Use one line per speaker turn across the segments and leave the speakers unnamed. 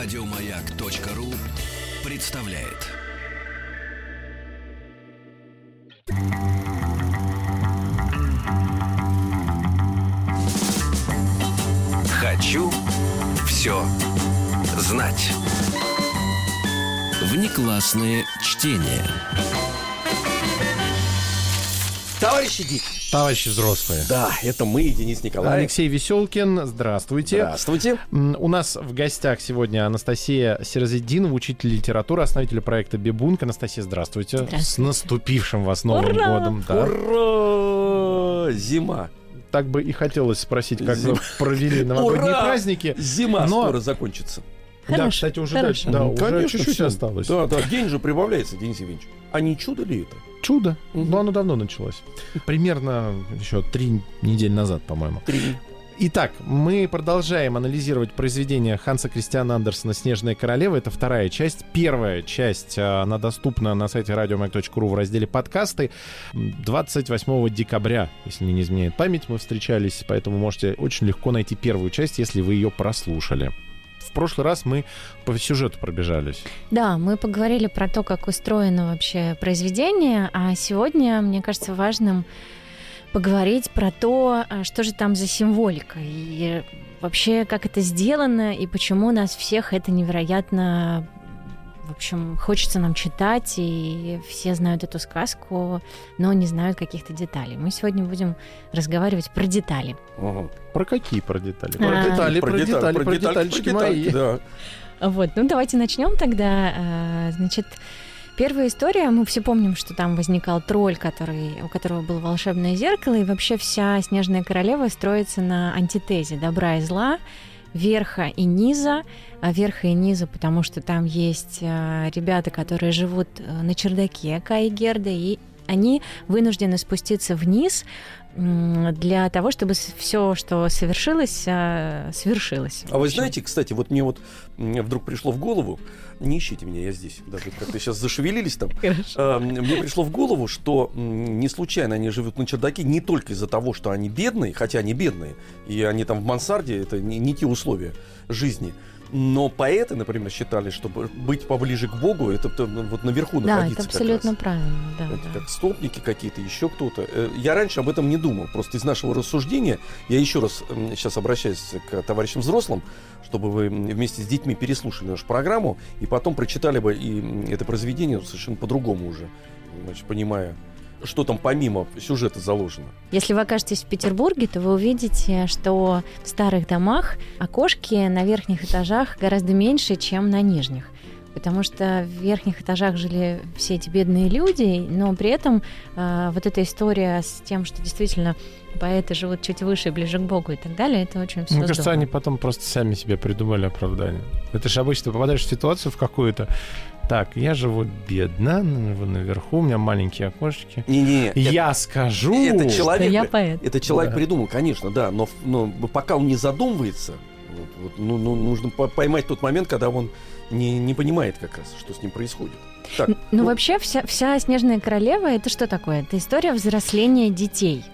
Радиомаяк.ру представляет. Хочу все знать. Внеклассное чтение.
Товарищи Дик.
Товарищи взрослые.
Да, это мы, Денис Николаев.
Алексей Веселкин, здравствуйте.
Здравствуйте.
У нас в гостях сегодня Анастасия Серзидинова, учитель литературы, основатель проекта Бибунг. Анастасия, здравствуйте.
Здравствуйте.
С наступившим вас Новым
Ура!
годом. Да.
Ура! Зима.
Так бы и хотелось спросить, как
Зима.
вы провели новогодние
Ура!
праздники.
Зима
Но-
скоро закончится.
Да,
Хорошо,
кстати, уже,
хорошо.
да,
Ну,
уже
конечно,
чуть-чуть осталось.
Да, да, день же прибавляется, Денис Евгеньевич. А не чудо ли это?
Чудо. Но оно давно началось. Примерно еще три недели назад, по-моему.
Три.
Итак, мы продолжаем анализировать произведение Ханса Кристиана Андерсона «Снежная королева». Это вторая часть. Первая часть, а, она доступна на сайте radiomag.ru в разделе «Подкасты». М, 28 декабря, если не изменяет память, мы встречались, поэтому можете очень легко найти первую часть, если вы ее прослушали. В прошлый раз мы по сюжету пробежались.
Да, мы поговорили про то, как устроено вообще произведение, а сегодня, мне кажется, важным поговорить про то, а, что же там за символика и вообще как это сделано и почему нас всех это невероятно в общем, хочется нам читать, и все знают эту сказку, но не знают каких-то деталей. Мы сегодня будем разговаривать про детали.
Ага.
Про какие про детали?
А.
Про детали, про,
деталь-
детали, про, детальчики
про
мои.
Да.
Вот, ну давайте начнем тогда. А, Значит, первая история, мы все помним, что там возникал тролль, который, у которого было волшебное зеркало, и вообще вся Снежная королева строится на антитезе добра и зла, верха и низа. А верха и низа, потому что там есть а, ребята, которые живут а, на чердаке Кай и они вынуждены спуститься вниз для того, чтобы все, что совершилось, а, свершилось.
А вы знаете, кстати, вот мне вот вдруг пришло в голову, не ищите меня, я здесь, даже как-то сейчас зашевелились там,
Хорошо.
А, Мне пришло в голову, что не случайно они живут на чердаке не только из-за того, что они бедные, хотя они бедные, и они там в мансарде, это не, не те условия жизни. Но поэты, например, считали, что быть поближе к Богу, это т- вот наверху
Да,
находиться
это
как
абсолютно
раз.
правильно, да.
Это
да.
как столбники какие-то, еще кто-то. Э, Я раньше об этом не думал. Просто из нашего рассуждения, я еще раз сейчас обращаюсь к товарищам взрослым, чтобы вы вместе с детьми переслушали нашу программу и потом прочитали бы и это произведение совершенно по-другому уже, значит, понимая, что там помимо сюжета заложено.
Если вы окажетесь в Петербурге, то вы увидите, что в старых домах окошки на верхних этажах гораздо меньше, чем на нижних. Потому что в верхних этажах жили все эти бедные люди, но при этом э, вот эта история с тем, что действительно поэты живут чуть выше, ближе к Богу и так далее, это очень все
Мне кажется, они потом просто сами себе придумали оправдание. Это же обычно попадаешь в ситуацию в какую-то. Так, я живу бедно, наверху, у меня маленькие окошечки.
Не-не, это,
Я скажу.
это человек,
я поэт.
это человек
Да.
придумал, конечно, да, но, но пока он не задумывается, вот, вот, ну, ну, нужно по- поймать тот момент, когда он не, не понимает как раз, что с ним происходит. Так,
Н- Ну, вообще, вся, вся «Снежная королева» — это что такое? Это история взросления детей.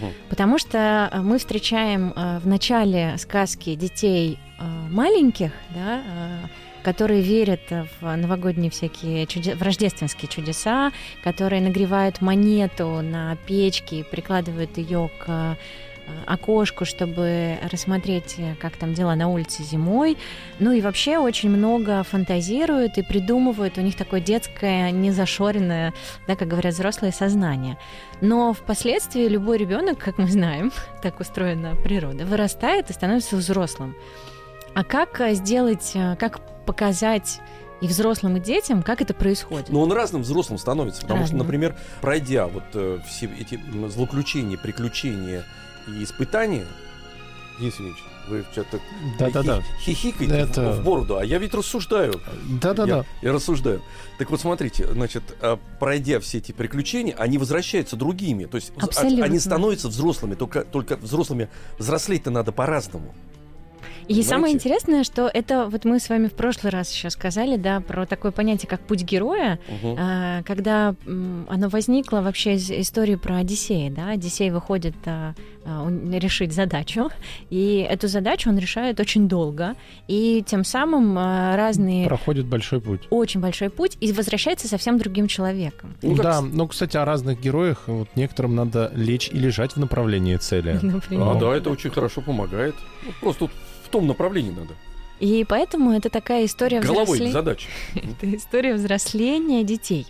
мгм.
Потому что э, мы встречаем э, в начале сказки детей э, маленьких, да, э, которые верят в новогодние всякие чуде- в рождественские чудеса, которые нагревают монету на печке и прикладывают ее к э, окошку, чтобы рассмотреть, э, как там дела на улице зимой. Ну и вообще очень много фантазируют и придумывают. У них такое детское, незашоренное, да, как говорят взрослые, сознание. Но впоследствии любой ребенок, как мы знаем, так устроена природа, вырастает и становится взрослым. А как э, сделать, э, как показать и взрослым, и детям, как это происходит?
Но он разным взрослым становится, потому
Разным.
что, например, пройдя вот э, все эти злоключения, приключения и испытания, Денис Ильич, вы что-то
Да-да-да.
хихикаете
Это-
в, в бороду, а я ведь рассуждаю.
Да-да-да.
Я, я рассуждаю. Так вот, смотрите, значит, а, пройдя все эти приключения, они возвращаются другими. То есть вз-
Абсолютно.
они становятся взрослыми, только, только взрослыми взрослеть-то надо по-разному.
И самое интересное, что это вот мы с вами в прошлый раз еще сказали, да, про такое понятие, как путь героя,
Мгм.
а, когда м, оно возникло вообще из истории про Одиссея, да, Одиссей выходит а, а, решить задачу, и эту задачу он решает очень долго, и тем самым а, разные
Проходит большой путь.
очень большой путь и возвращается совсем другим человеком.
Ну, как
да,
с-
ну, кстати, о разных героях. Вот некоторым надо лечь и лежать в направлении цели.
Например.
А, да, это очень хорошо помогает. Ну, просто тут том направлении надо.
И поэтому это такая история
Головой
взросления.
задача.
Это история взросления детей.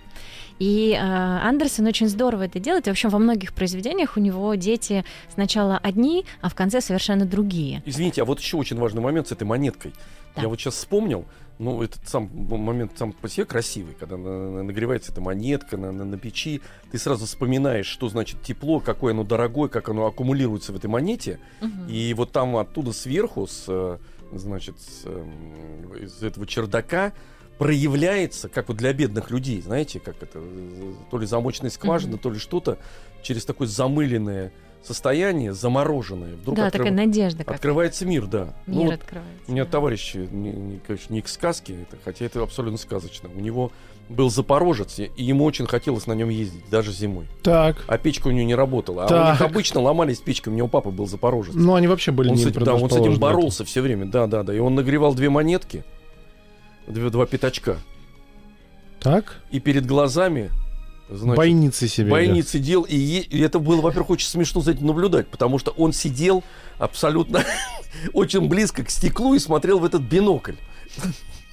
И а, Андерсон очень здорово это делает. И, в общем, во многих произведениях у него дети сначала одни, а в конце совершенно другие.
Извините, а вот еще очень важный момент с этой монеткой.
Да.
Я вот сейчас вспомнил, ну, этот сам момент сам по себе красивый, когда на- на- нагревается эта монетка на, на- на печи, ты сразу вспоминаешь, что значит тепло, какое оно дорогое, как оно аккумулируется в этой монете,
Мгм.
и вот там оттуда сверху, с, э, значит, с, эм, из этого чердака проявляется, как вот для бедных людей, знаете, как это, э, то ли замочная скважина,
Мгм.
то ли что-то, через такое замыленное состояние, замороженное, вдруг
да,
открыв-
такая надежда,
открывается мир, да. Ну,
мир
вот
открывается.
у меня
да.
товарищ, не, не, конечно, не к сказке, это, хотя это абсолютно сказочно. У него был Запорожец, и ему очень хотелось на нем ездить, даже зимой.
Так.
А печка у него не работала. А у
Так.
них обычно ломались печки, у него папа был Запорожец.
Ну, они вообще были
он,
не
с да, он с этим боролся все время, да, да, да. И он нагревал две монетки, две, два пятачка.
Так?
И перед глазами, значит,
Бойницы себе.
Бойниц сидел, и, е- и это было, во-первых, очень смешно за этим наблюдать, потому что он сидел абсолютно очень близко к стеклу и смотрел в этот бинокль.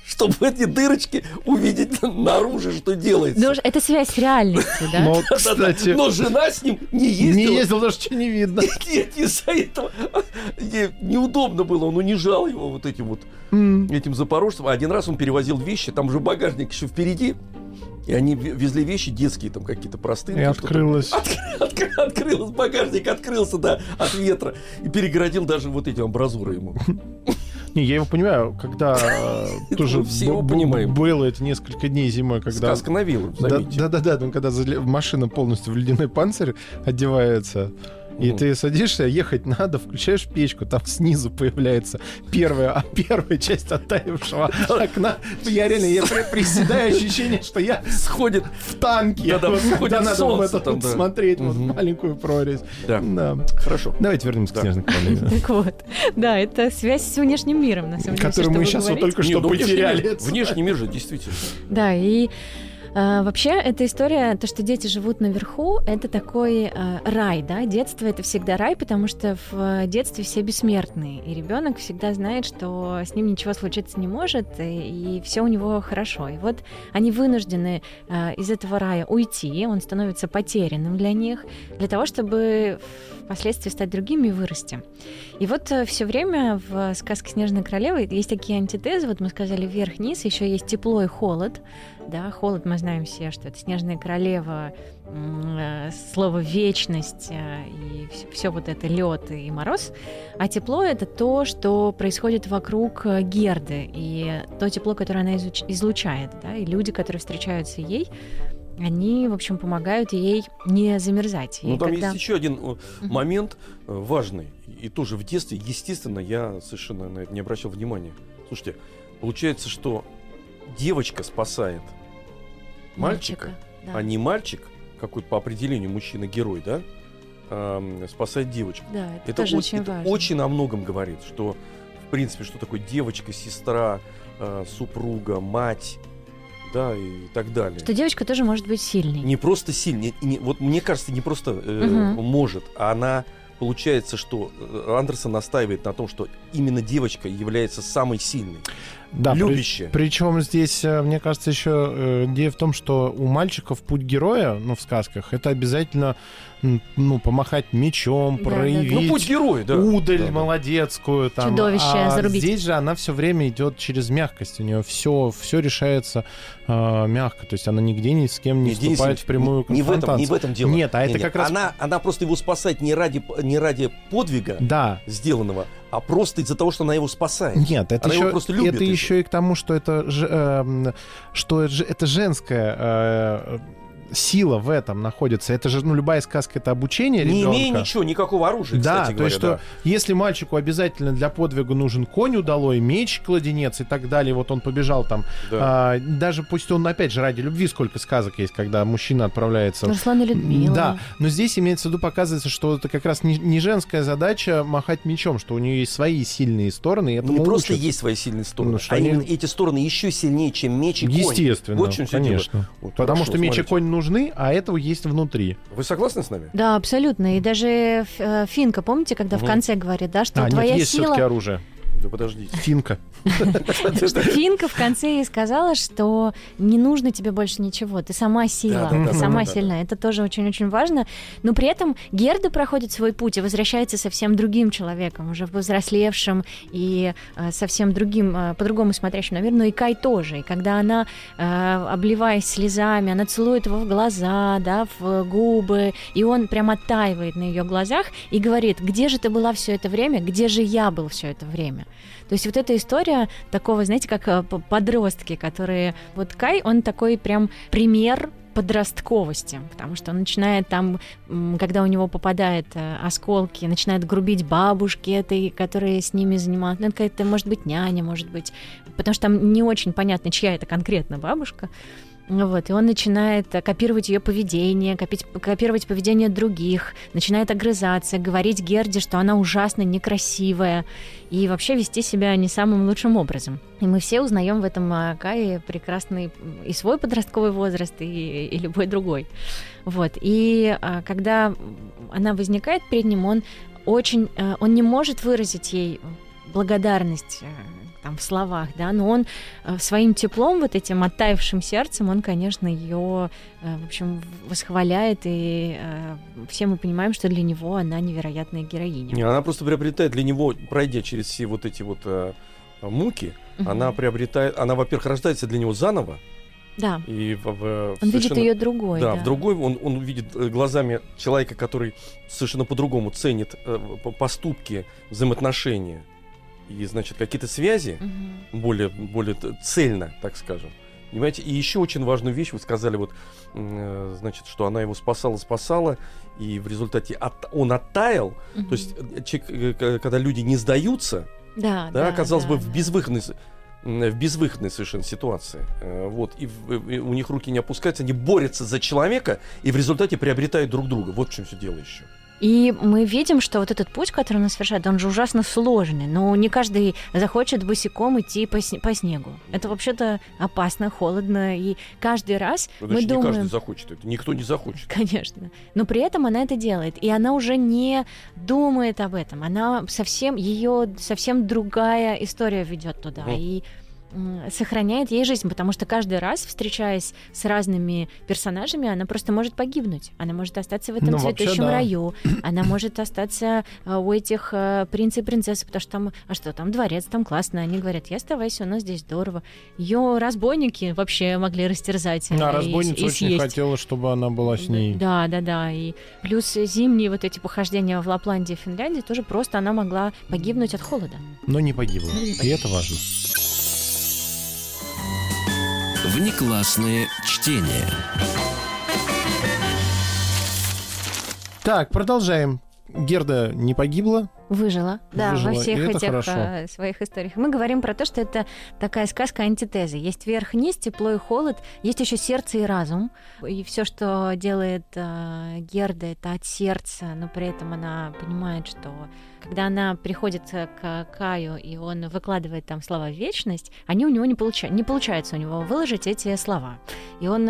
Чтобы в эти дырочки увидеть наружу, что делается.
Ну, это связь с реальностью, да?
Но, кстати,
Но жена с ним не ездила.
не ездил, даже что не видно.
Нет, из-за этого не- неудобно было, он унижал его вот этим вот этим запорожцем. А один раз он перевозил вещи, там же багажник еще впереди, и они ве- везли вещи детские, там какие-то простые.
И открылось.
Откры- открылось, багажник открылся, да, от ветра. И перегородил даже вот эти амбразуры ему.
Не, я его понимаю, когда э, тоже было это несколько дней зимой, когда...
Сказка на вилы,
Да,
заметьте.
да, да, да, ну, когда машина полностью в ледяной панцирь одевается, и ты садишься, ехать надо, включаешь печку, там снизу появляется первая, а первая часть оттаившего окна. Я реально, я при- приседаю, ощущение, что я
Сходит,
в танке, вот
всходит
когда надо в этот
там,
вот
да.
смотреть, вот
Мгм.
маленькую прорезь.
да,
Да.
хорошо.
Давайте вернемся
Да.
к снежной королеве.
Так вот, да, это связь с внешним миром, на самом деле.
Которую
всё,
мы сейчас вот только что
ну,
потеряли.
Внешний мир же, действительно.
Да, и а, вообще эта история, то, что дети живут наверху, это такой а, рай, да, детство это всегда рай, потому что в детстве все бессмертные, и ребенок всегда знает, что с ним ничего случиться не может, и, все у него хорошо. И вот они вынуждены а, из этого рая уйти, он становится потерянным для них, для того, чтобы впоследствии стать другими и вырасти. И вот все время в сказке «Снежная королева» есть такие антитезы, вот мы сказали вверх-вниз, еще есть тепло и холод, да, холод мы знаем все, что это снежная королева, э, слово вечность э, и все вот это лед и мороз. А тепло это то, что происходит вокруг э, Герды и то тепло, которое она излучает, да, и люди, которые встречаются ей, они, в общем, помогают ей не замерзать.
Ну, там
когда-
есть еще один
Мгм.
момент важный. И тоже в детстве, естественно, я совершенно на это не обращал внимания. Слушайте, получается, что девочка спасает мальчика,
да.
а не мальчик, какой по определению мужчина-герой, да, ам, спасает девочку.
Да, это,
Это,
тоже очень
это
важно.
очень о многом говорит, что, в принципе, что такое девочка, сестра, э, супруга, мать, да, и так далее.
Что девочка тоже может быть сильной.
Не просто сильнее, не- вот мне кажется, не просто э,
Мгм.
может, а она получается, что э, Андерсон настаивает на том, что именно девочка является самой сильной,
Да, при-
любящая.
Причем здесь, э, мне кажется, еще э, идея в том, что у мальчиков путь героя, ну, в сказках, это обязательно, ну, помахать мечом,
Да, да, да.
проявить
Ну, путь героя, да.
удаль
Да, да.
молодецкую. Там.
Чудовище
а
зарубить.
здесь же она все время идет через мягкость. У нее все, все решается э, мягко. То есть она нигде ни с кем не
Денис
вступает в прямую
не, не в этом, не
конфронтацию.
в этом дело.
Нет, а это
Не, не.
как раз-
Она, она просто его спасает не ради, не ради подвига
Да,
сделанного, а просто из-за того, что она его спасает.
Нет, это
Она его
еще,
просто любит
это еще и к тому, что это, эм, что это женская э, сила в этом находится. Это же, ну, любая сказка это обучение
Не
ребенка.
имея ничего, никакого оружия,
Да,
кстати
то
говоря.
есть, что если мальчику обязательно для подвига нужен конь удалой, меч, кладенец и так далее, вот он побежал там,
да.
а, даже пусть он, опять же, ради любви, сколько сказок есть, когда мужчина отправляется...
Руслан и Людмила.
Да, но здесь имеется в виду, показывается, что это как раз не, не женская задача махать мечом, что у нее есть свои сильные стороны, и
Ну,
этому
не просто
учат.
есть свои сильные стороны,
Ну, что
а
они-
именно эти стороны еще сильнее, чем меч и конь.
Естественно,
Вот чем
конечно.
Вот,
Потому
хорошо,
что меч и конь нужны, а этого есть внутри.
Вы согласны с нами?
Да, абсолютно. И даже Ф- э, Финка, помните, когда в
Мгм.
конце говорит, да, что
а,
твоя
нет, есть
сила...
все-таки оружие.
Да подождите.
Финка.
Что Финка в конце ей сказала, что не нужно тебе больше ничего, ты сама сила, ты сама сильна. Это тоже очень-очень важно. Но при этом Герда проходит свой путь и возвращается совсем другим человеком, уже повзрослевшим и э, совсем другим, э, по-другому смотрящим на мир. Но и Кай тоже. И когда она, э, обливаясь слезами, она целует его в глаза, да, в губы, и он прям оттаивает на ее глазах и говорит, где же ты была все это время, где же я был все это время. То есть вот эта история такого, знаете, как э, подростки, которые... Вот Кай, он такой прям пример подростковости, потому что он начинает там, когда у него попадают э, осколки, начинает грубить бабушки этой, которые с ними занимаются. Ну, это какая-то, может быть, няня, может быть, потому что там не очень понятно, чья это конкретно бабушка. Ну Вот, и он начинает э, копировать ее поведение, копить, копировать поведение других, начинает огрызаться, говорить Герде, что она ужасно некрасивая, и вообще вести себя не самым лучшим образом. И мы все узнаем в этом а, Кае прекрасный и свой подростковый возраст, и, и любой другой. Вот. И а, когда она возникает перед ним, он очень, а, он не может выразить ей благодарность э, там в словах, да, но он э, своим теплом, вот этим оттаившим сердцем, он, конечно, ее, э, в общем, восхваляет, и э, все мы понимаем, что для него она невероятная героиня.
Не, она просто приобретает для него, пройдя через все вот эти вот муки,
Мгм.
она приобретает, она, во-первых, рождается для него заново,
Да,
и в, в-
он видит ее другой.
Да, в другой он, он видит глазами человека, который совершенно по-другому ценит э, по- поступки, взаимоотношения и, значит, какие-то связи
Мгм.
более, более цельно, так скажем. Понимаете? И еще очень важную вещь вы сказали, вот, э, значит, что она его спасала, спасала, и в результате от- он оттаял.
Мгм.
То есть, э, человек, э, когда люди не сдаются,
да,
да, казалось
да,
бы, в
да.
безвыходной, с- м, в безвыходной совершенно ситуации. Э, Вот, и, в- и у них руки не опускаются, они борются за человека, и в результате приобретают друг друга. Вот в чем все дело еще.
И мы видим, что вот этот путь, который он совершает, он же ужасно сложный. Но не каждый захочет босиком идти по, сне- по снегу. Это вообще-то опасно, холодно. И каждый раз
Ну,
мы
значит, не
думаем...
каждый захочет это, никто не захочет.
Конечно. Но при этом она это делает. И она уже не думает об этом. Она совсем, ее совсем другая история ведет туда.
Мгм.
И сохраняет ей жизнь, потому что каждый раз, встречаясь с разными персонажами, она просто может погибнуть. Она может остаться в этом
Ну,
цветущем
да.
раю. Она может остаться э, у этих э, принца и принцессы, потому что там, а что, там дворец, там классно. Они говорят, я оставайся, у нас здесь здорово. Ее разбойники вообще могли растерзать. э,
Да,
и-
разбойница
и
очень
съесть.
хотела, чтобы она была с ней.
Да, да, да. И плюс зимние вот эти похождения в Лапландии и Финляндии тоже просто она могла погибнуть от холода.
Но не погибла. И это важно.
Внеклассное чтение.
Так, продолжаем. Герда не погибла.
Выжила, да,
Выжила,
во всех
и
этих
хорошо.
э, своих историях. Мы говорим про то, что это такая сказка антитезы. Есть верх-низ, тепло и холод, есть еще сердце и разум. И все, что делает э, Герда, это от сердца, но при этом она понимает, что когда она приходит э, к Каю, и он выкладывает там слова «вечность», они у него не, получа... не получается у него выложить эти слова. И он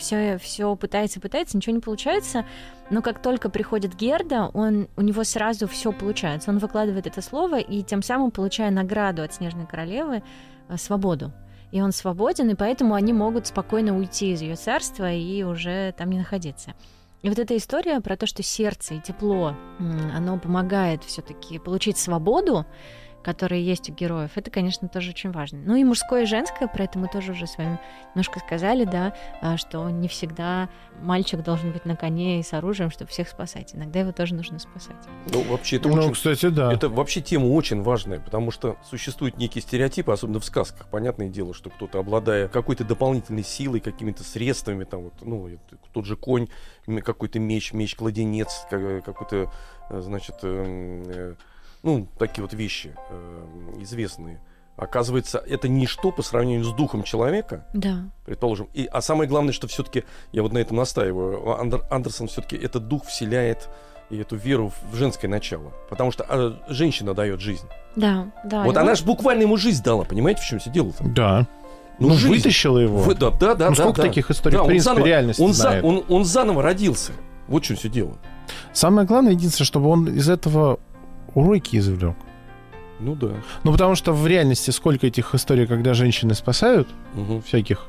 все, все пытается, пытается, ничего не получается. Но как только приходит Герда, он, у него сразу все получается. Он выкладывает это слово, и тем самым, получая награду от Снежной Королевы, э, свободу. И он свободен, и поэтому они могут спокойно уйти из ее царства и уже там не находиться. И вот эта история про то, что сердце и тепло, оно помогает все-таки получить свободу, которые есть у героев, это, конечно, тоже очень важно. Ну и мужское и женское, про это мы тоже уже с вами немножко сказали, да, а, что не всегда мальчик должен быть на коне и с оружием, чтобы всех спасать. Иногда его тоже нужно спасать.
Ну, вообще, это
Ну,
очень...
кстати, да.
Это вообще тема очень важная, потому что существуют некие стереотипы, особенно в сказках. Понятное дело, что кто-то, обладая какой-то дополнительной силой, какими-то средствами, там, вот, ну, тот же конь, какой-то меч, меч-кладенец, ка- какой-то, э, значит, эм, э, ну, такие вот вещи э, известные. Оказывается, это ничто по сравнению с духом человека,
Да.
предположим. И, а самое главное, что все-таки, я вот на этом настаиваю, Андер- Андерсон все-таки этот дух вселяет и эту веру в женское начало. Потому что а, женщина дает жизнь.
Да, да.
вот она же буквально ему жизнь дала, понимаете, в чем все дело-то?
Да. Ну,
жизнь.
вытащила его.
Вы- да, да, да,
ну,
да,
сколько
да.
таких историй,
Да,
в принципе,
заново-
реальность
Он, за-
знает.
он, он заново родился. Вот в чем все дело.
Самое главное, единственное, чтобы он из этого уроки извлек.
Ну да.
Ну, потому что в реальности сколько этих историй, когда женщины спасают
Мгм.
всяких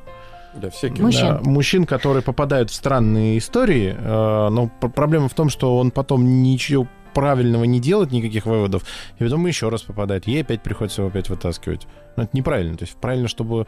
Да, всякие.
Мужчин.
да, мужчин, которые попадают в странные истории, э, но пр- проблема в том, что он потом ничего правильного не делает, никаких выводов, и потом еще раз попадает. Ей опять приходится его опять вытаскивать. Но это неправильно. То есть правильно, чтобы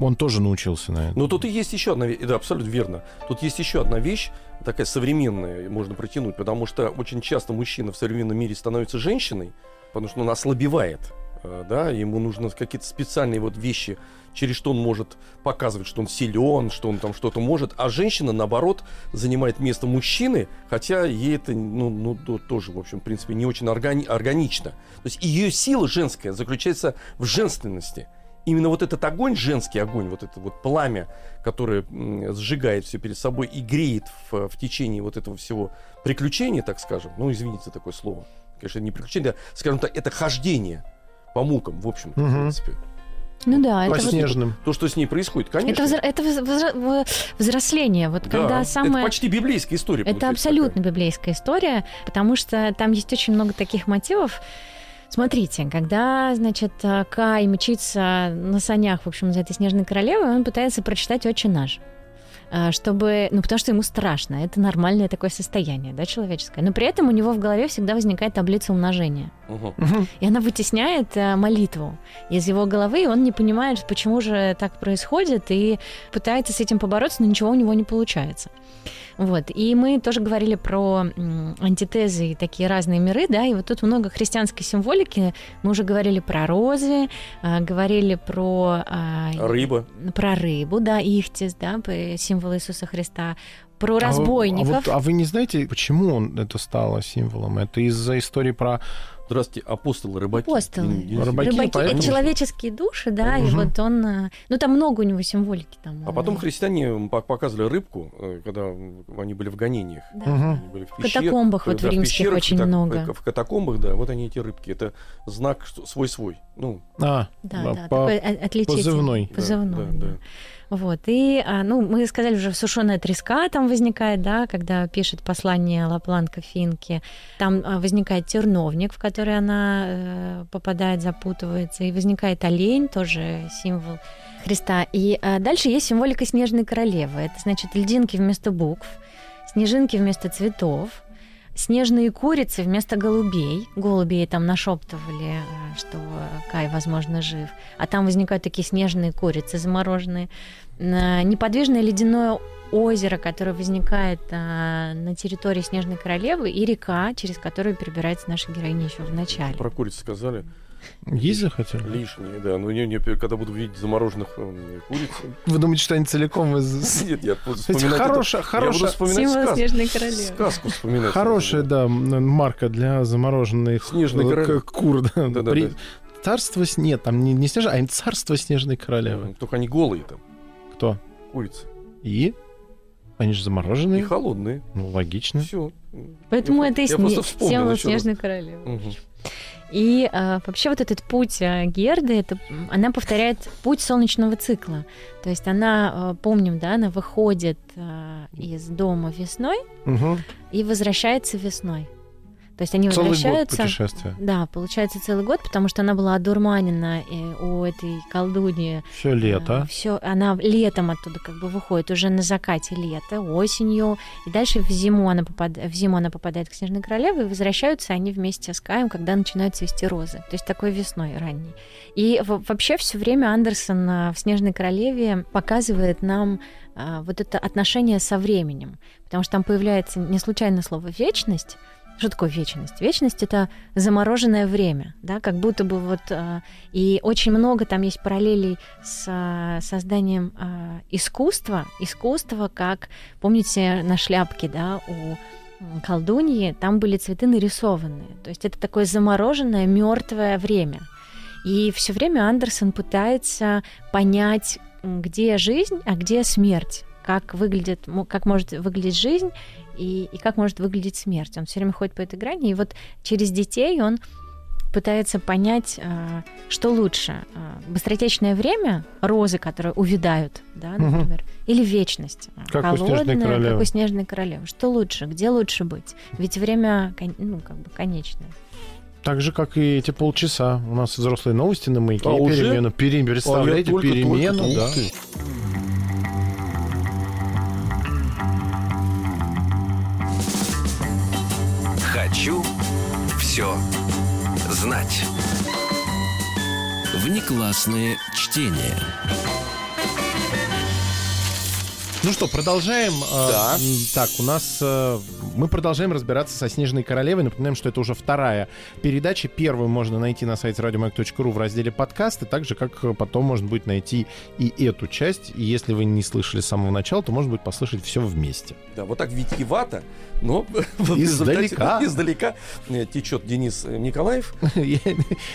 он тоже научился на это.
Но тут и есть еще одна вещь, да, абсолютно верно. Тут есть еще одна вещь, такая современная, можно протянуть, потому что очень часто мужчина в современном мире становится женщиной, потому что он ослабевает, э, да, ему нужно какие-то специальные вот вещи, через что он может показывать, что он силен, что он там что-то может, а женщина, наоборот, занимает место мужчины, хотя ей это, ну, ну то- тоже, в общем, в принципе, не очень органи- органично. То есть ее сила женская заключается в женственности. Именно вот этот огонь, женский огонь, вот это вот пламя, которое сжигает все перед собой и греет в, в течение вот этого всего приключения, так скажем, ну, извините за такое слово, конечно, не приключение, а, скажем так, это хождение по мукам, в общем-то, в
Мгм.
принципе.
Ну да,
По
это вот
снежным.
То, что с ней происходит, конечно.
Это, это взросление. Вот
да,
когда
это
самое...
почти библейская история.
Это абсолютно библейская история, потому что там есть очень много таких мотивов. Смотрите, когда, значит, Кай мчится на санях, в общем, за этой снежной королевой, он пытается прочитать «Отче наш». Э, чтобы, ну, потому что ему страшно, это нормальное такое состояние, да, человеческое. Но при этом у него в голове всегда возникает таблица умножения. И она вытесняет э, молитву из его головы, и он не понимает, почему же так происходит, и пытается с этим побороться, но ничего у него не получается. Вот. И мы тоже говорили про антитезы и такие разные миры, да, и вот тут много христианской символики. Мы уже говорили про розы, э, говорили про... а,
Рыба.
Про рыбу, да, ихтис, да, символ Иисуса Христа. Про
А
разбойников.
А, вот- а вы не знаете, почему он это стало символом? Это из-за истории про...
Здравствуйте, апостолы рыбаки.
Апостолы.
Рыбаки,
Рыбаки
поэтому-
это человеческие души, да, и
Мгм.
вот он, э, ну там много у него символики там.
А потом
э,
христиане пок- показывали рыбку, э, когда они были в гонениях.
да.
Они были в,
В катакомбах вот в
да,
римских
пещерах,
очень
так,
много.
В катакомбах, да, вот они эти рыбки. Это знак свой-свой. Ну,
А,
Да, да,
по-
такой отличительный.
позывной.
да,
Позывной,
да,
да.
да.
Вот. И, а, ну, мы сказали уже, сушеная треска там возникает, да, когда пишет послание Лапланка Финки. Там а, возникает терновник, в который она э, попадает, запутывается. И возникает олень, тоже символ Христа. И а, дальше есть символика снежной королевы. Это значит льдинки вместо букв, снежинки вместо цветов, снежные курицы вместо голубей. Голубей там нашептывали, э, что Кай, возможно, жив. А там возникают такие снежные курицы замороженные. Э, Неподвижное ледяное озеро, которое возникает э, на территории Снежной Королевы, и река, через которую перебирается наша героиня еще в начале.
Про куриц сказали.
Есть захотели?
Лишние, да. Но не, не, когда буду видеть замороженных э, куриц.
Вы думаете, что они целиком из...
Нет, я буду вспоминать.
хорошая,
это- я буду
хорошая,
вспоминать сказ-
Снежной Королевы.
сказку вспоминать.
хорошая, да, марка для замороженных
Снежной
э, кур. Да,
Да, да,
При-
да.
Царство... Нет, там не, не снежная, а им царство снежной королевы.
Только они голые там,
Кто?
курицы.
И? Они же
И
замороженные.
холодные.
Ну, логично.
Все.
Поэтому
Я
это и сне-
вспомнил
символ
еще
И э, вообще вот этот путь э, Герды, это, она повторяет путь солнечного цикла. То есть она, э, помним, да, она выходит э, из дома весной
Мгм.
и возвращается весной. То есть они
Целый год
возвращаются.
путешествия.
Да, получается целый год, потому что она была одурманена э, у этой колдуньи.
Все лето.
Все, она летом оттуда как бы выходит, уже на закате лета, осенью, и дальше в зиму она попадает, в зиму она попадает к Снежной Королеве, и возвращаются они вместе с Каем, когда начинают цвести розы. То есть такой весной ранней. И вообще все время Андерсон а, в Снежной Королеве показывает нам вот это отношение со временем, потому что там появляется не случайно слово вечность. Что такое вечность? Вечность это замороженное время, да, как будто бы вот а, и очень много там есть параллелей с а, созданием а, искусства, искусство как помните на шляпке, да, у колдуньи там были цветы нарисованные, то есть это такое замороженное мертвое время. И все время Андерсон пытается понять, где жизнь, а где смерть, как выглядит, как может выглядеть жизнь и, и как может выглядеть смерть. Он все время ходит по этой грани, и вот через детей он пытается понять, а, что лучше. а, Быстротечное время, розы, которые увядают, да, например, или вечность,
Как у «Снежной
холодная,
королевы».
как у снежной королевы. Что лучше, где лучше быть? Ведь время, ну, как бы конечное.
Так же, как и эти полчаса. У нас взрослые новости на маяке.
А
и
уже?
перемену. Пере- Представляете,
А я только-
перемену,
только-
да.
Ух ты.
Хочу все знать. Внеклассные чтения.
Ну что, продолжаем. А,
Да.
Так, у нас э, мы продолжаем разбираться со Снежной Королевой. Напоминаем, что это уже вторая передача. Первую можно найти на сайте radiomag.ru в разделе подкасты, так же, как э, потом можно будет найти и эту часть. И если вы не слышали с самого начала, то можно будет послушать все вместе.
Да, вот так витиевато, но
Издалека.
да, издалека э, течет Денис э, Николаев.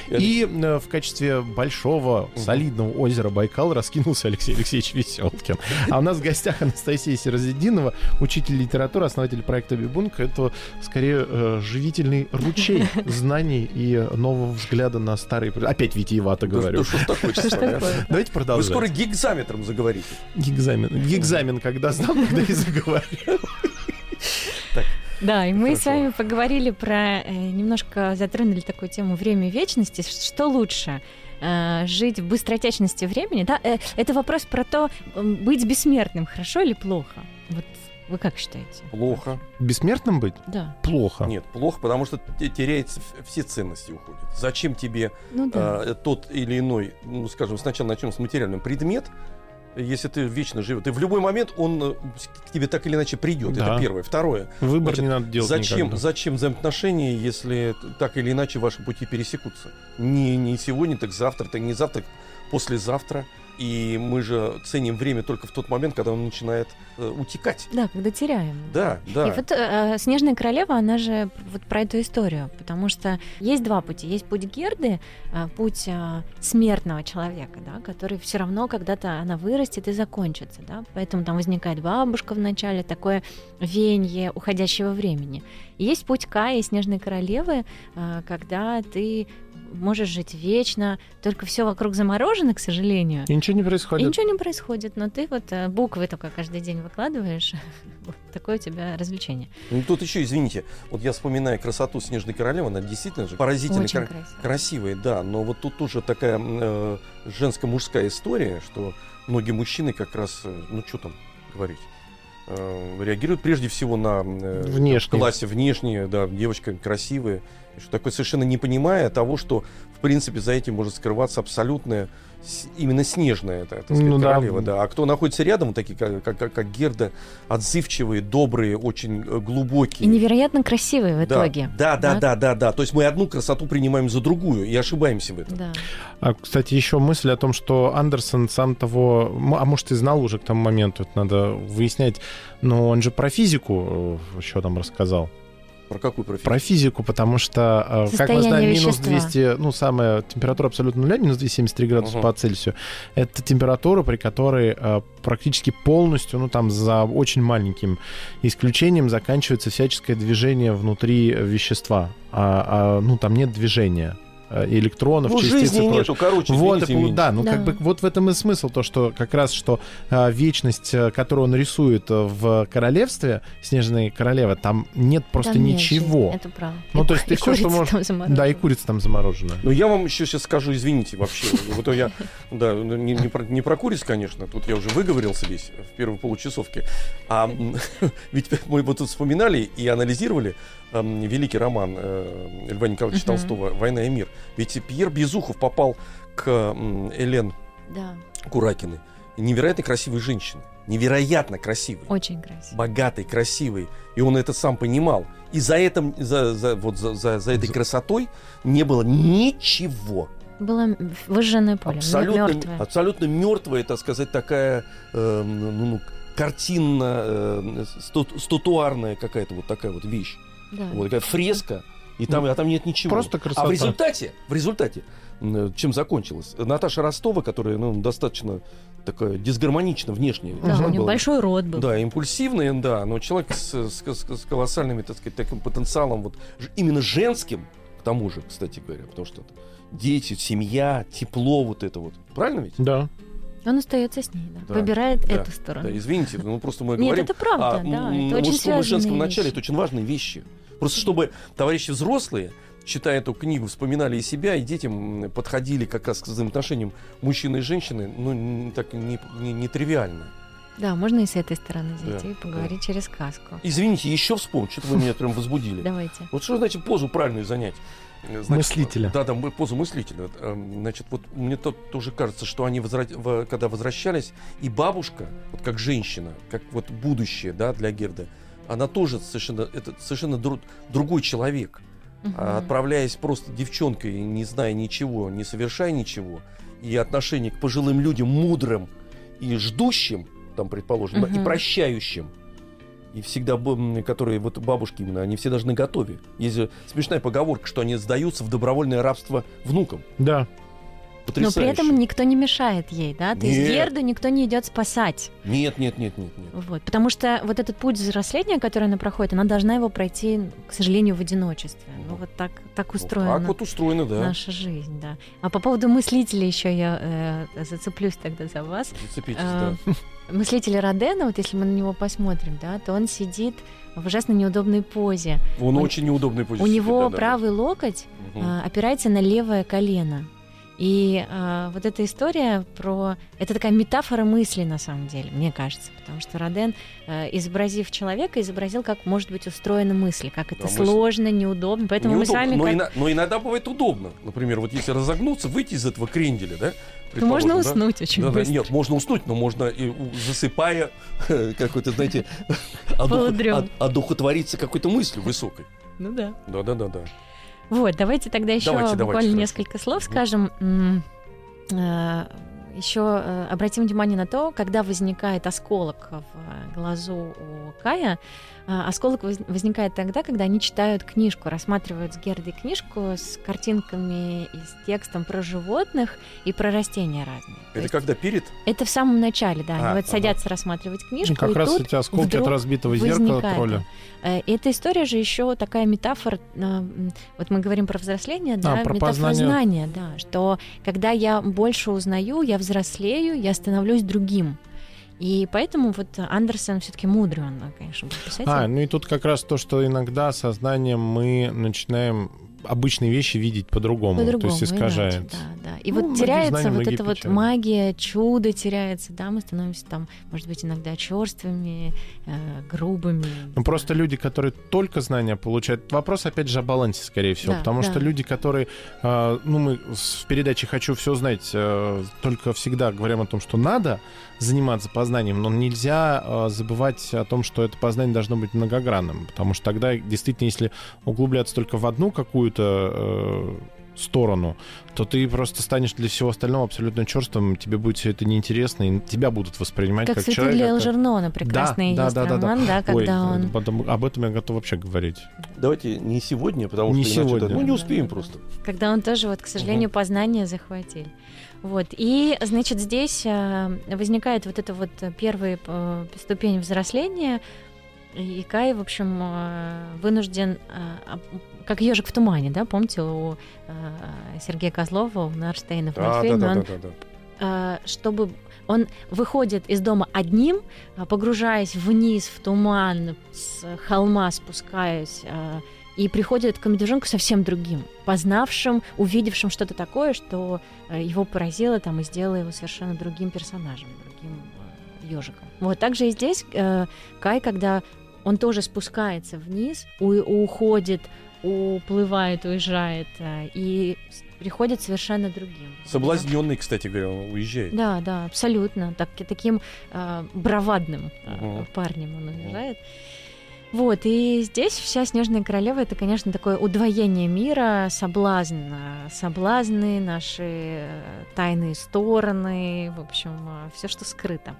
И в качестве большого, солидного озера Байкал раскинулся Алексей Алексеевич Веселкин. А у нас в гостях Анастасия Серозидинова, учитель литературы, основатель проекта Бибунг. Это скорее э, живительный ручей знаний и нового взгляда на старые... Опять витиевато говорю. Давайте
Вы
продолжать.
скоро гигзаметром заговорите.
Гигзамен. Гигзамен, когда сдам, когда и заговорю.
Да, и мы
Хорошо.
с вами поговорили про, э, немножко затронули такую тему время и вечности. Что лучше? э, жить в быстротечности времени, да, это вопрос про то, быть бессмертным, хорошо или плохо? Вы как считаете?
Плохо.
Бессмертным быть?
Да,
Плохо.
Нет, плохо, потому что те- теряется все ценности уходят. Зачем тебе
ну да.
э, тот или иной, ну, скажем, сначала начнем с материальным предмет, если ты вечно живет, и в любой момент он э, к тебе так или иначе придет.
Да.
Это первое. Второе.
Выбор
Значит,
не надо делать
Зачем,
никогда.
зачем взаимоотношения, если так или иначе ваши пути пересекутся? Не, не сегодня, так завтра, так не завтра, так послезавтра. И мы же ценим время только в тот момент, когда он начинает э, утекать.
Да, когда теряем.
Да, да.
И вот э, Снежная королева, она же вот про эту историю, потому что есть два пути. Есть путь Герды, э, путь э, смертного человека, да, который все равно когда-то она вырастет и закончится, да, поэтому там возникает бабушка в начале, такое веяние уходящего времени. И есть путь Кая и Снежной королевы, э, когда ты можешь жить вечно, только все вокруг заморожено, к сожалению.
И ничего не
И
происходит.
ничего не происходит, но ты вот э, буквы только каждый день выкладываешь. Вот такое у тебя развлечение.
Ну, тут еще, извините, вот я вспоминаю красоту Снежной Королевы, она действительно же поразительно
Очень
кра-
красиво.
красивая, да, но вот тут тоже такая э, женско-мужская история, что многие мужчины как раз, э, ну что там говорить, э, реагируют прежде всего на э,
Внешне.
классе внешне, да, девочка красивая, что такое совершенно не понимая того, что в принципе за этим может скрываться абсолютная с- именно снежная это, так сказать,
Ну да.
королева, да. А кто находится рядом, такие как, как, как- Герда, отзывчивые, добрые, очень э, глубокие.
И невероятно красивый в
Да,
итоге.
Да, да,
Да?
да, да, да. То есть мы одну красоту принимаем за другую и ошибаемся в этом.
Да.
А, кстати, еще мысль о том, что Андерсон сам того, а может и знал уже к тому моменту, это надо выяснять, но он же про физику еще там рассказал.
Про какую профессию?
Про физику, потому что, э, как мы
Состояние
знаем, минус
вещества.
200, ну, самая температура абсолютно нуля, минус 273 градуса
Мгм.
по Цельсию, это температура, при которой э, практически полностью, ну, там, за очень маленьким исключением заканчивается всяческое движение внутри вещества. А, а, ну, там нет движения. Э, электронов,
Ну,
частиц и
жизни
прочее.
нету, короче,
Вот,
меня.
да, ну
Да.
как бы вот в этом и смысл, то, что как раз, что а, вечность, э, которую он рисует э, в королевстве, Снежной королевы, там нет просто
Там нет
ничего.
жизни, Это правда.
Ну,
И
то есть ты
и
все, что можешь... Да, и курица там заморожена.
Ну, я вам еще сейчас скажу, извините, вообще. Вот я, да, ну, не, не про, не про куриц, конечно, тут я уже выговорился весь в первой получасовке. А ведь мы вот тут вспоминали и анализировали эм, великий роман э, Льва Николаевича
Мгм.
Толстого «Война и мир». Ведь Пьер Безухов попал к м, Элен
Да,
Куракиной. Невероятно красивой женщины. Невероятно красивой.
очень красиво.
богатой, красивой, и он это сам понимал. И за, этим, за, за- вот за, за- за этой
За-
красотой не было ничего.
Было выжженное поле,
абсолютно,
мертвое.
абсолютно мертвая, так сказать, такая э, ну, ну, картинно, э, статуарная какая-то вот такая вот вещь.
Да.
Вот такая фреска, и там, а там нет ничего.
Просто красота.
А в результате, в результате, чем закончилось? Наташа Ростова, которая ну, достаточно такая дисгармонична внешне.
Да, у
была.
него большой рот был.
Да, импульсивный, да, но человек с, с- с- с колоссальными, так сказать, таким потенциалом, вот именно женским, к тому же, кстати говоря, потому что это дети, семья, тепло, вот это вот. Правильно ведь?
Да.
Он остается с ней, да.
Да,
Выбирает
да,
эту сторону.
Да, извините, ну просто мы
Нет,
говорим
это правда,
о
да. Это очень
мужском и женском начале,
вещи.
это очень важные вещи. Просто чтобы товарищи взрослые, читая эту книгу, вспоминали и себя, и детям подходили как раз к взаимоотношениям мужчины и женщины, ну, так не, не, не тривиально.
Да, можно и с этой стороны
Да,
зайти и поговорить через сказку.
Извините, еще вспомню, что-то вы меня прям возбудили.
Давайте.
Вот что значит позу правильную занять? Значит,
Мыслителя.
Да, да, позу мыслителя. Эм, Значит, вот мне то- тоже кажется, что они, возра- когда возвращались, и бабушка, вот как женщина, как вот будущее, да, для Герды, она тоже совершенно, это совершенно дру- другой человек.
Мгм.
А отправляясь просто девчонкой, не зная ничего, не совершая ничего, и отношение к пожилым людям мудрым и ждущим, там, предположим, и
Мгм.
прощающим, и всегда, которые вот бабушки именно, они все должны готове. Есть смешная поговорка, что они сдаются в добровольное рабство внукам.
Да.
Но
Потрясающе.
при этом никто не мешает ей, да? То есть
Нет.
Герду никто не идет спасать.
Нет, нет, нет, нет, нет.
Вот. Потому что вот этот путь взросления, который она проходит, она должна его пройти, к сожалению, в одиночестве. Ну,
Ну,
вот так, так
Ну,
устроена
Так вот устроено, да.
наша жизнь, да. А по поводу мыслителей еще я э, зацеплюсь тогда за вас.
Зацепитесь,
А,
да.
Мыслитель Родена, вот если мы на него посмотрим, да, то он сидит в ужасно неудобной позе.
Он
он-
очень неудобный путь.
У него правый локоть
Мгм.
а, опирается на левое колено. И а, вот эта история про... Это такая метафора мысли, на самом деле, мне кажется. Потому что Роден, э, изобразив человека, изобразил, как может быть устроена мысль, как это
мысль-
сложно, неудобно. Поэтому мы с
Неудобно,
вами
но,
как...
ина- но иногда бывает удобно. Например, вот если разогнуться, выйти из этого кренделя, да?
То можно
предположим, да?
уснуть очень
Да, да,
быстро.
нет, можно уснуть, но можно и засыпая какой-то, знаете, одухотвориться какой-то мыслью высокой.
Ну да.
Да, да, да, да.
Вот, давайте тогда еще
Давайте, давайте,
буквально
хорошо.
несколько слов скажем. Э, Еще э, обратим внимание на то, когда возникает осколок в глазу у Кая. Э, Осколок воз- возникает тогда, когда они читают книжку, рассматривают с Гердой книжку с картинками и с текстом про животных и про растения разные. То
Это
есть
когда перед...
это в самом начале, да.
А,
они вот
ага.
садятся рассматривать книжку,
Ну, как
и
раз эти осколки от разбитого зеркала
возникает.
тролля.
Э, Эта история же еще такая метафора. э, Вот мы говорим про взросление, да,
про
метафора
познание.
знания, да, что когда я больше узнаю, я взрослею, я становлюсь другим. И поэтому вот Андерсон все-таки мудрый, он, конечно, был писатель.
А, ну и тут как раз то, что иногда сознанием мы начинаем обычные вещи видеть по-другому, то
По-другому,
есть искажается.
иначе, да, да. И
Ну,
вот теряется
знания,
вот эта вот магия, чудо теряется, да, мы становимся там, может быть, иногда черствыми, э, грубыми.
Ну, просто люди, которые только знания получают... Вопрос, опять же, о балансе, скорее всего.
Да,
потому
да.
что люди, которые... э, ну, мы в передаче «Хочу все знать» э, только всегда говорим о том, что надо заниматься познанием, но нельзя э, забывать о том, что это познание должно быть многогранным. Потому что тогда, действительно, если углубляться только в одну какую-то... э, сторону, то ты просто станешь для всего остального абсолютно черствым, тебе будет все это неинтересно, и тебя будут воспринимать
Как
как, человека.
Элжернона прекрасный
да,
есть
да, да, да.
роман, да, когда
Ой,
он...
потом- об этом я готов вообще говорить.
Давайте не сегодня, потому
Не
что иначе,
сегодня.
да, ну не
Да,
успеем
да, да.
просто.
когда он тоже, вот, к сожалению, познание захватили. Вот. И, значит, здесь э, возникает вот эта вот э, первая э, ступень взросления, и Кай, в общем, э, вынужден э, как ежик в тумане, да, помните, у э, Сергея Козлова, у Нарштейна в
Да, да,
мультфильме,
да,
он
да, да, да.
э, чтобы он выходит из дома одним, а, погружаясь вниз в туман, с холма спускаясь, э, и приходит к медвежонку совсем другим, познавшим, увидевшим что-то такое, что э, его поразило там и сделало его совершенно другим персонажем, другим ежиком. Вот также и здесь э, Кай, когда он тоже спускается вниз, у- уходит, уплывает, уезжает э, и приходит совершенно другим.
Соблазненный, кстати говоря, уезжает.
Да, да, абсолютно. Так, таким э, бравадным э,
Мгм.
парнем он уезжает. Вот, и здесь вся Снежная Королева это, конечно, такое удвоение мира, соблазн, э, соблазны, наши э, тайные стороны, в общем, все, что скрыто.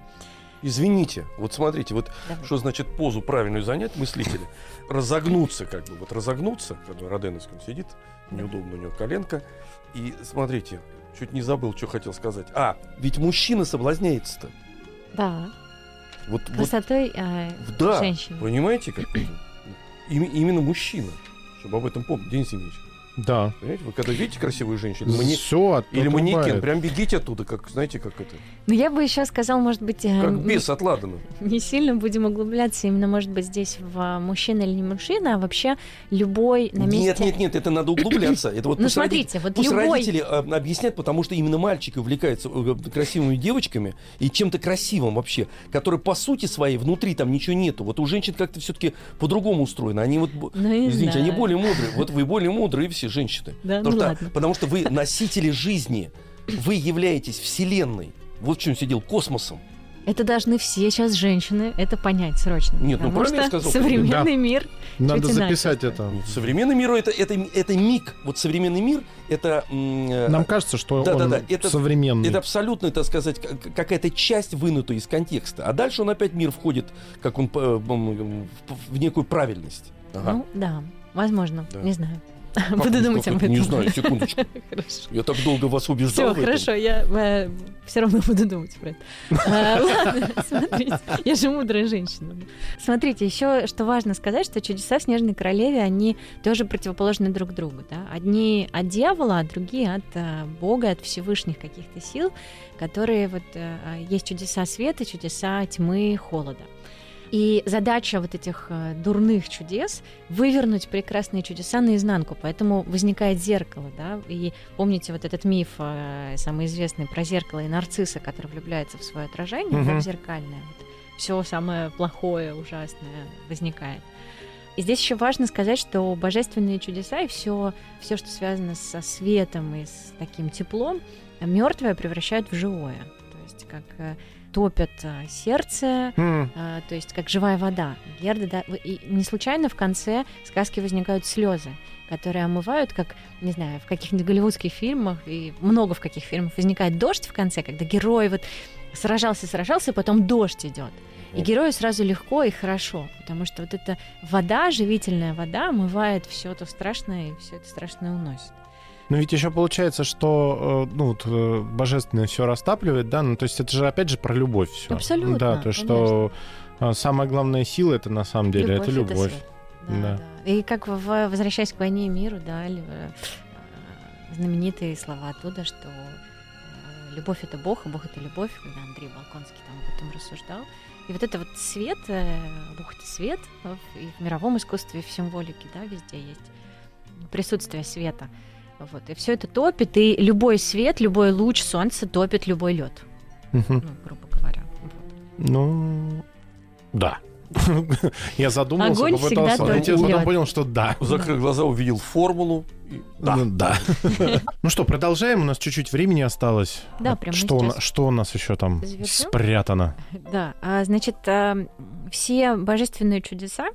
Извините, вот смотрите, вот
Давай.
что значит позу правильную занять мыслители? Разогнуться, как бы, вот разогнуться, когда Роденовском сидит, неудобно у него коленка. И смотрите, чуть не забыл, что хотел сказать. А, ведь мужчина соблазняется-то.
Да,
Вот, вот,
красотой э,
да,
женщины.
понимаете, как? Им- именно мужчина, чтобы об этом помнить. Денис Евгеньевич,
Да.
понимаете, вы когда видите красивую женщину, мани-
Все
или манекен, прям бегите оттуда, как, знаете, как это,
Но я бы еще сказал, может быть, э,
как бес от Ладана.
не сильно будем углубляться, именно, может быть, здесь в а, мужчина или не мужчина, а вообще любой на месте...
Нет, нет, нет, это надо углубляться. Это вот
Ну,
пусть роди-
смотрите, вот
Пусть
любой...
родители э, объяснят, потому что именно мальчики увлекаются э, красивыми девочками и чем-то красивым вообще, которые по сути своей внутри там ничего нету. Вот у женщин как-то все-таки по-другому устроено. Они вот,
Ну,
извините, они
знаю.
более мудрые. Вот вы более мудрые все женщины.
Да,
потому,
ну
что,
ладно.
потому что вы носители жизни. Вы являетесь вселенной. Вот в чем сидел космосом.
Это должны все сейчас женщины это понять срочно.
Нет, ну, правильно я сказал?
современный мир...
Надо
иначе
записать это.
Современный мир это, это, это миг. Вот современный мир это э,
Нам кажется, что
Да,
он
да, это-
современный.
Это абсолютно, так сказать, какая-то часть вынутая из контекста. А дальше он опять мир входит, как он э, м, в, в некую правильность. Ага.
Ну, да, возможно,
Да.
не знаю.
Как
Буду думать об
это?
этом.
Не знаю, секундочку. Я так долго вас убеждал
Все, хорошо, я все равно буду думать про это. А, Ладно, смотрите, я же мудрая женщина. Смотрите, еще что важно сказать, что чудеса в Снежной Королеве, они тоже противоположны друг другу. Да? Одни от дьявола, а другие от э, Бога, от Всевышних каких-то сил, которые вот э, есть чудеса света, чудеса тьмы, холода. И задача вот этих э, дурных чудес вывернуть прекрасные чудеса наизнанку. Поэтому возникает зеркало, да. И помните вот этот миф э, самый известный про зеркало и нарцисса, который влюбляется в свое отражение, да,
Мгм.
в зеркальное. Вот. Все самое плохое, ужасное возникает. И здесь еще важно сказать, что божественные чудеса и все, все, что связано со светом и с таким теплом, мертвое превращают в живое. То есть как э, топят э, сердце, а, то есть как живая вода. Герда, да, и не случайно в конце сказки возникают слезы, которые омывают, как, не знаю, в каких-нибудь голливудских фильмах, и много в каких фильмах возникает дождь в конце, когда герой вот сражался, сражался, и потом дождь идет. И герою сразу легко и хорошо, потому что вот эта вода, живительная вода, омывает все это страшное, и все это страшное уносит.
Но ведь еще получается, что э, ну, вот, э, божественное все растапливает, да? Ну, то есть это же опять же про любовь все.
Абсолютно,
Да, то, что э, самая главная сила это на самом деле это любовь.
свет. Да,
Да.
да. И как в «Возвращаясь к войне и миру», да, э, знаменитые слова оттуда, что любовь — это Бог, а Бог — это любовь, когда Андрей Балконский там об этом рассуждал. И вот это вот свет, Бог — это свет, и в мировом искусстве, и в символике, да, везде есть присутствие света. Вот. И все это топит, и любой свет, любой луч солнца топит любой лед,
Мгм.
ну, грубо говоря. Вот.
Ну, да. Я задумался,
Огонь
попытался
топит
потом понял, что да.
Закрыл глаза, увидел формулу. Да.
Ну, да. Ну что, продолжаем. У нас чуть-чуть времени осталось.
Да,
Вот
прямо
что, у
сейчас.
что у нас еще там
Завершим?
спрятано?
Да, а, значит, а, все божественные чудеса,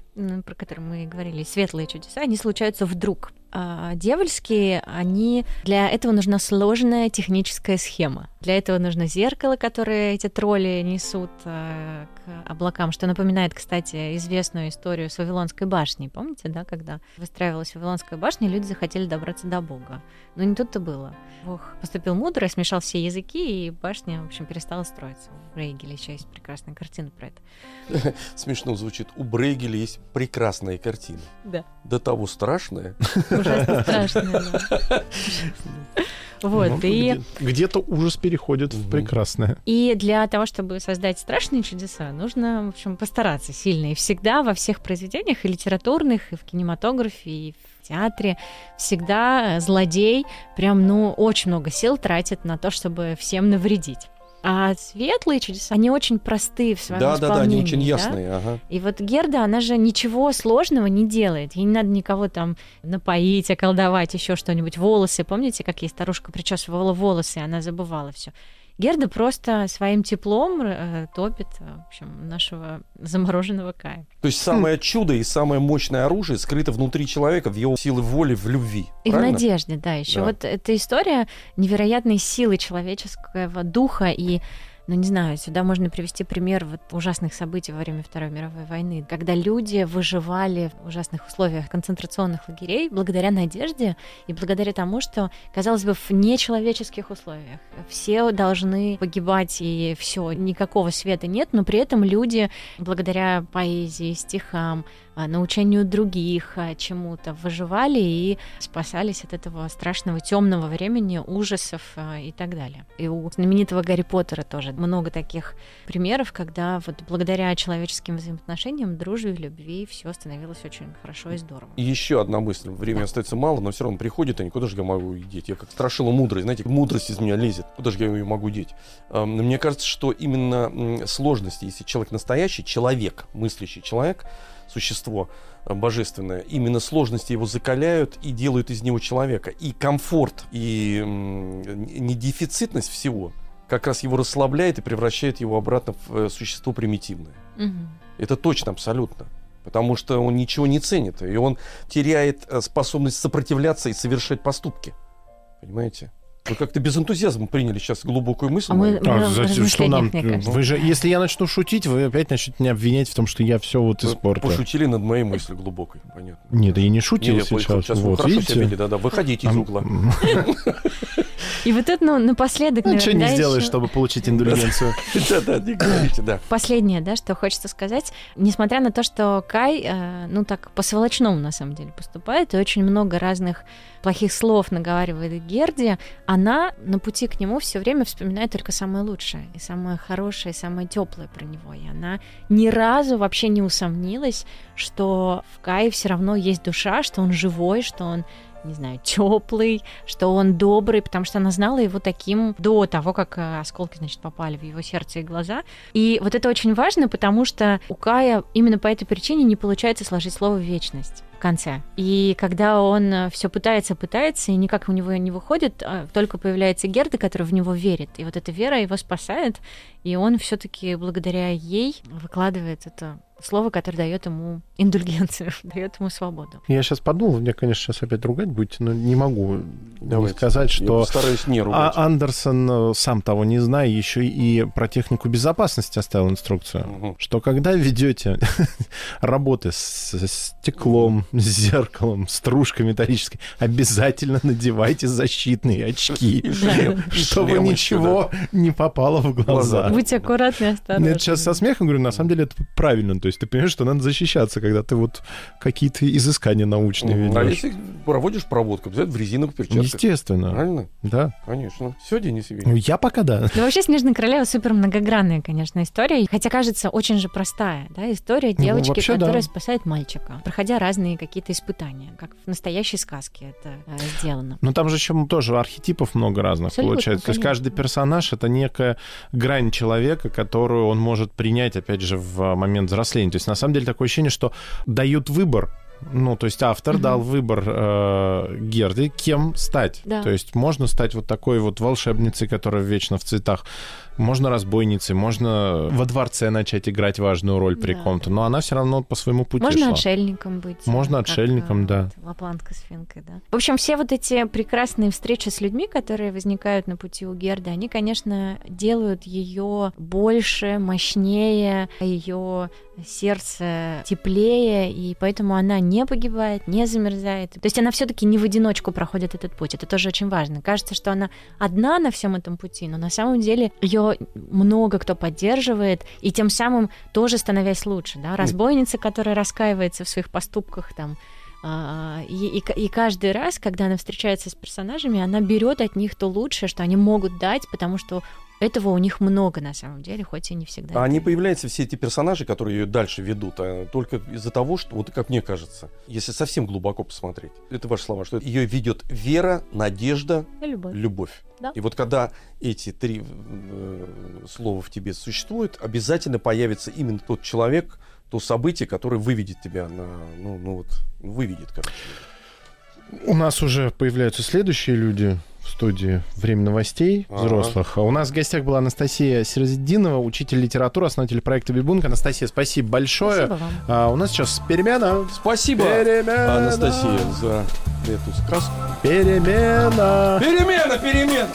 про которые мы говорили, светлые чудеса, они случаются вдруг. а, дьявольские, они для этого нужна сложная техническая схема. Для этого нужно зеркало, которое эти тролли несут э, к облакам, что напоминает, кстати, известную историю с Вавилонской башней. Помните, да, когда выстраивалась Вавилонская башня, люди захотели добраться до Бога. Но не тут-то было. Бог поступил мудро, смешал все языки, и башня, в общем, перестала строиться. У Брейгеля еще есть прекрасная картина про это.
Смешно звучит. У Брейгеля есть прекрасная картина.
Да.
До того страшная.
Ужасно страшная, да. Вот,
Ну,
и...
где- Где-то ужас переходит в
Мгм.
прекрасное.
И для того, чтобы создать страшные чудеса, нужно, в общем, постараться сильно. И всегда во всех произведениях, и литературных, и в кинематографе, и в театре, всегда э, злодей прям, ну, очень много сил тратит на то, чтобы всем навредить. А светлые чудеса, они очень простые в своем
Да, да, да, они
исполнении,
очень
да?
ясные. Ага.
И вот Герда, она же ничего сложного не делает. Ей не надо никого там напоить, околдовать, еще что-нибудь. Волосы, помните, как ей старушка причесывала волосы, и она забывала все. Герда просто своим теплом э, топит, э, в общем, нашего замороженного Кая.
То есть самое чудо и самое мощное оружие скрыто внутри человека в его силы воли, в любви.
И
Правильно?
в надежде, да. Еще
Да.
вот эта история невероятной силы человеческого духа и ну, не знаю, сюда можно привести пример вот ужасных событий во время Второй мировой войны, когда люди выживали в ужасных условиях концентрационных лагерей благодаря надежде и благодаря тому, что, казалось бы, в нечеловеческих условиях все должны погибать и все, никакого света нет, но при этом люди благодаря поэзии, стихам, научению других а, чему-то выживали и спасались от этого страшного темного времени, ужасов а, и так далее. И у знаменитого Гарри Поттера тоже много таких примеров, когда вот благодаря человеческим взаимоотношениям, дружбе, любви все становилось очень хорошо и здорово.
И еще одна мысль. Времени остается мало, но все равно приходит, они куда же я могу деть? Я как страшила мудрый, знаете, мудрость из меня лезет. Куда же я ее могу деть? Мне кажется, что именно сложности, если человек настоящий, человек, мыслящий человек, существо э, божественное, именно сложности его закаляют и делают из него человека. И комфорт, и недефицитность всего как раз его расслабляет и превращает его обратно в э, существо примитивное.
Мгм.
Это точно, абсолютно. Потому что он ничего не ценит, и он теряет э, способность сопротивляться и совершать поступки. Понимаете? Вы как-то без энтузиазма приняли сейчас глубокую мысль.
А мы-
А, зачем- что нам? Вы же, если я начну шутить, вы опять начнете меня обвинять в том, что я все вот
Вы
испортил.
пошутили над моей мыслью глубокой, понятно.
Нет, я не шутил
Не, я понял,
сейчас.
сейчас вы
вот,
хорошо
видите?
себя вели, да-да. Выходите из
А,
угла.
И вот это, ну, напоследок,
Ну, Ничего не
наверное, да,
сделаешь,
ещё-
чтобы получить индульгенцию.
Да-да, не говорите, да.
Последнее, да, что хочется сказать, несмотря на то, что Кай, э, ну так по-сволочному на самом деле поступает, и очень много разных плохих слов наговаривает Герди, она на пути к нему все время вспоминает только самое лучшее, и самое хорошее, и самое теплое про него. И она ни разу вообще не усомнилась, что в Кае все равно есть душа, что он живой, что он не знаю, теплый, что он добрый, потому что она знала его таким до того, как э, осколки, значит, попали в его сердце и глаза. И вот это очень важно, потому что у Кая именно по этой причине не получается сложить слово «вечность» в конце. И когда он все пытается, пытается, и никак у него не выходит, а только появляется Герда, которая в него верит. И вот эта вера его спасает, и он все-таки благодаря ей выкладывает это слово, которое дает ему индульгенцию, дает ему свободу.
Я сейчас подумал, мне, конечно, сейчас опять ругать будете, но не могу не
Давайте.
сказать,
Я
что
постараюсь не
а
ругать.
Андерсон, э, сам того не зная, еще и про технику безопасности оставил инструкцию.
Мгм.
Что когда ведете работы с стеклом, с зеркалом, стружкой металлической, обязательно надевайте защитные очки, чтобы ничего не попало в глаза.
Будьте аккуратны и
Ну,
осторожны.
сейчас со смехом говорю, на самом деле это правильно. То есть ты понимаешь, что надо защищаться, когда ты вот какие-то изыскания научные.
А
ведешь.
если проводишь проводку, обязательно в резиновых перчатках.
Естественно,
Правильно?
да.
Конечно. Все, Денис
Ну,
Евгеньевич.
я пока да.
Ну, вообще, «Снежная королева» супер многогранная, конечно, история. Хотя, кажется, очень же простая, да, история
Ну,
девочки,
вообще, да.
которая спасает мальчика, проходя разные какие-то испытания, как в настоящей сказке это э, сделано.
Но там же еще тоже архетипов много разных
Абсолютно,
получается. То есть
конечно.
каждый персонаж это некая грань человека, которую он может принять, опять же, в момент взросления. То есть на самом деле такое ощущение, что дают выбор. Ну, то есть автор
Мгм.
дал выбор э, Герды, кем стать.
Да.
То есть можно стать вот такой вот волшебницей, которая вечно в цветах Можно разбойницей, можно во дворце начать играть важную роль при
Да.
ком-то, но она все равно по своему пути
Можно
шла.
отшельником быть.
Можно
как,
отшельником,
э,
да.
вот Лапландка с финкой, да. В общем, все вот эти прекрасные встречи с людьми, которые возникают на пути у Герды, они, конечно, делают ее больше, мощнее, ее сердце теплее, и поэтому она не погибает, не замерзает. То есть она все-таки не в одиночку проходит этот путь. Это тоже очень важно. Кажется, что она одна на всем этом пути, но на самом деле ее много кто поддерживает, и тем самым тоже становясь лучше. Да? Разбойница, которая раскаивается в своих поступках, там, а, и, и, и каждый раз, когда она встречается с персонажами, она берет от них то лучшее, что они могут дать, потому что этого у них много на самом деле, хоть и не всегда.
А они появляются, все эти персонажи, которые ее дальше ведут, а, только из-за того, что, вот как мне кажется, если совсем глубоко посмотреть, это ваши слова, что ее ведет вера, надежда,
и любовь.
любовь.
Да.
И вот когда эти три э, слова в тебе существуют, обязательно появится именно тот человек, то событие, которое выведет тебя на, ну, ну вот, выведет, короче.
У нас уже появляются следующие люди в студии «Время новостей»
Ага.
взрослых. А У нас в гостях была Анастасия Серзидинова, учитель литературы, основатель проекта «Бибунг». Анастасия, спасибо большое.
Спасибо вам.
А у нас сейчас перемена.
Спасибо,
Перемена.
Анастасия, за эту сказку.
Перемена.
Перемена, перемена!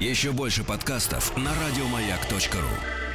Еще больше подкастов на радиомаяк.ру.